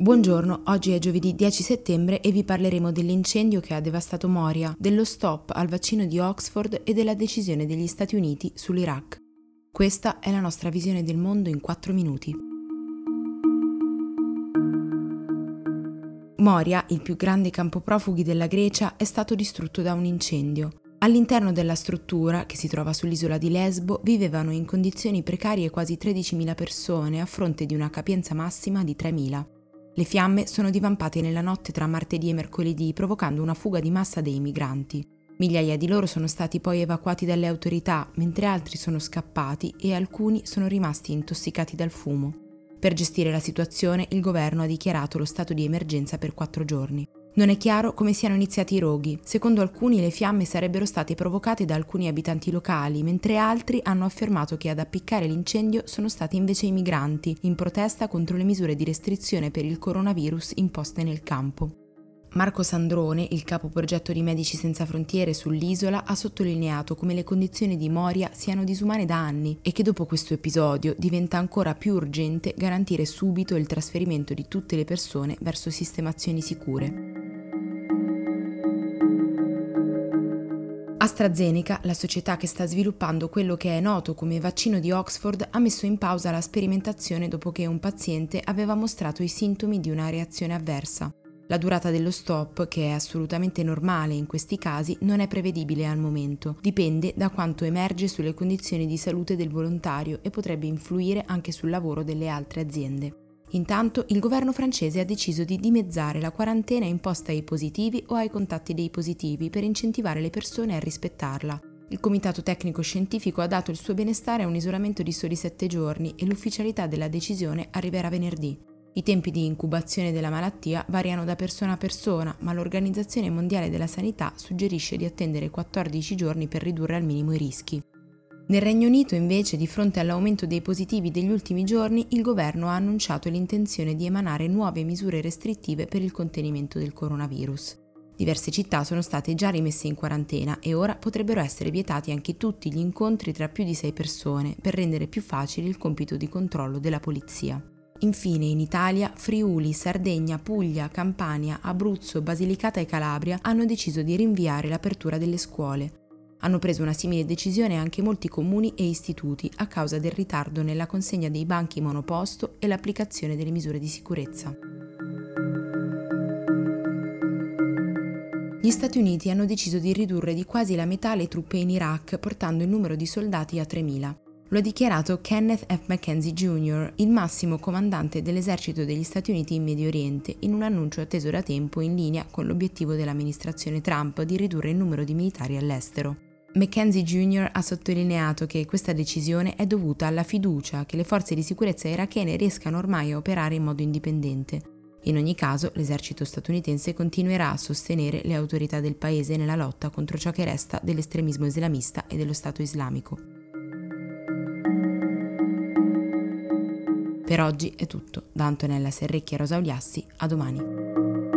Buongiorno, oggi è giovedì 10 settembre e vi parleremo dell'incendio che ha devastato Moria, dello stop al vaccino di Oxford e della decisione degli Stati Uniti sull'Iraq. Questa è la nostra visione del mondo in 4 minuti. Moria, il più grande campo profughi della Grecia, è stato distrutto da un incendio. All'interno della struttura, che si trova sull'isola di Lesbo, vivevano in condizioni precarie quasi 13.000 persone a fronte di una capienza massima di 3.000. Le fiamme sono divampate nella notte tra martedì e mercoledì, provocando una fuga di massa dei migranti. Migliaia di loro sono stati poi evacuati dalle autorità, mentre altri sono scappati e alcuni sono rimasti intossicati dal fumo. Per gestire la situazione il governo ha dichiarato lo stato di emergenza per quattro giorni. Non è chiaro come siano iniziati i roghi. Secondo alcuni le fiamme sarebbero state provocate da alcuni abitanti locali, mentre altri hanno affermato che ad appiccare l'incendio sono stati invece i migranti, in protesta contro le misure di restrizione per il coronavirus imposte nel campo. Marco Sandrone, il capo progetto di Medici Senza Frontiere sull'isola, ha sottolineato come le condizioni di Moria siano disumane da anni e che dopo questo episodio diventa ancora più urgente garantire subito il trasferimento di tutte le persone verso sistemazioni sicure. AstraZeneca, la società che sta sviluppando quello che è noto come vaccino di Oxford, ha messo in pausa la sperimentazione dopo che un paziente aveva mostrato i sintomi di una reazione avversa. La durata dello stop, che è assolutamente normale in questi casi, non è prevedibile al momento. Dipende da quanto emerge sulle condizioni di salute del volontario e potrebbe influire anche sul lavoro delle altre aziende. Intanto il governo francese ha deciso di dimezzare la quarantena imposta ai positivi o ai contatti dei positivi per incentivare le persone a rispettarla. Il comitato tecnico scientifico ha dato il suo benestare a un isolamento di soli sette giorni e l'ufficialità della decisione arriverà venerdì. I tempi di incubazione della malattia variano da persona a persona, ma l'Organizzazione Mondiale della Sanità suggerisce di attendere 14 giorni per ridurre al minimo i rischi. Nel Regno Unito, invece, di fronte all'aumento dei positivi degli ultimi giorni, il governo ha annunciato l'intenzione di emanare nuove misure restrittive per il contenimento del coronavirus. Diverse città sono state già rimesse in quarantena e ora potrebbero essere vietati anche tutti gli incontri tra più di sei persone per rendere più facile il compito di controllo della polizia. Infine in Italia Friuli, Sardegna, Puglia, Campania, Abruzzo, Basilicata e Calabria hanno deciso di rinviare l'apertura delle scuole, hanno preso una simile decisione anche molti comuni e istituti a causa del ritardo nella consegna dei banchi monoposto e l'applicazione delle misure di sicurezza. Gli Stati Uniti hanno deciso di ridurre di quasi la metà le truppe in Iraq, portando il numero di soldati a 3.000. Lo ha dichiarato Kenneth F. McKenzie Jr., il massimo comandante dell'esercito degli Stati Uniti in Medio Oriente, in un annuncio atteso da tempo in linea con l'obiettivo dell'amministrazione Trump di ridurre il numero di militari all'estero. Mackenzie Jr. ha sottolineato che questa decisione è dovuta alla fiducia che le forze di sicurezza irachene riescano ormai a operare in modo indipendente. In ogni caso, l'esercito statunitense continuerà a sostenere le autorità del paese nella lotta contro ciò che resta dell'estremismo islamista e dello Stato islamico. Per oggi è tutto. Da Antonella Serrecchia e Rosa Uliassi, a domani.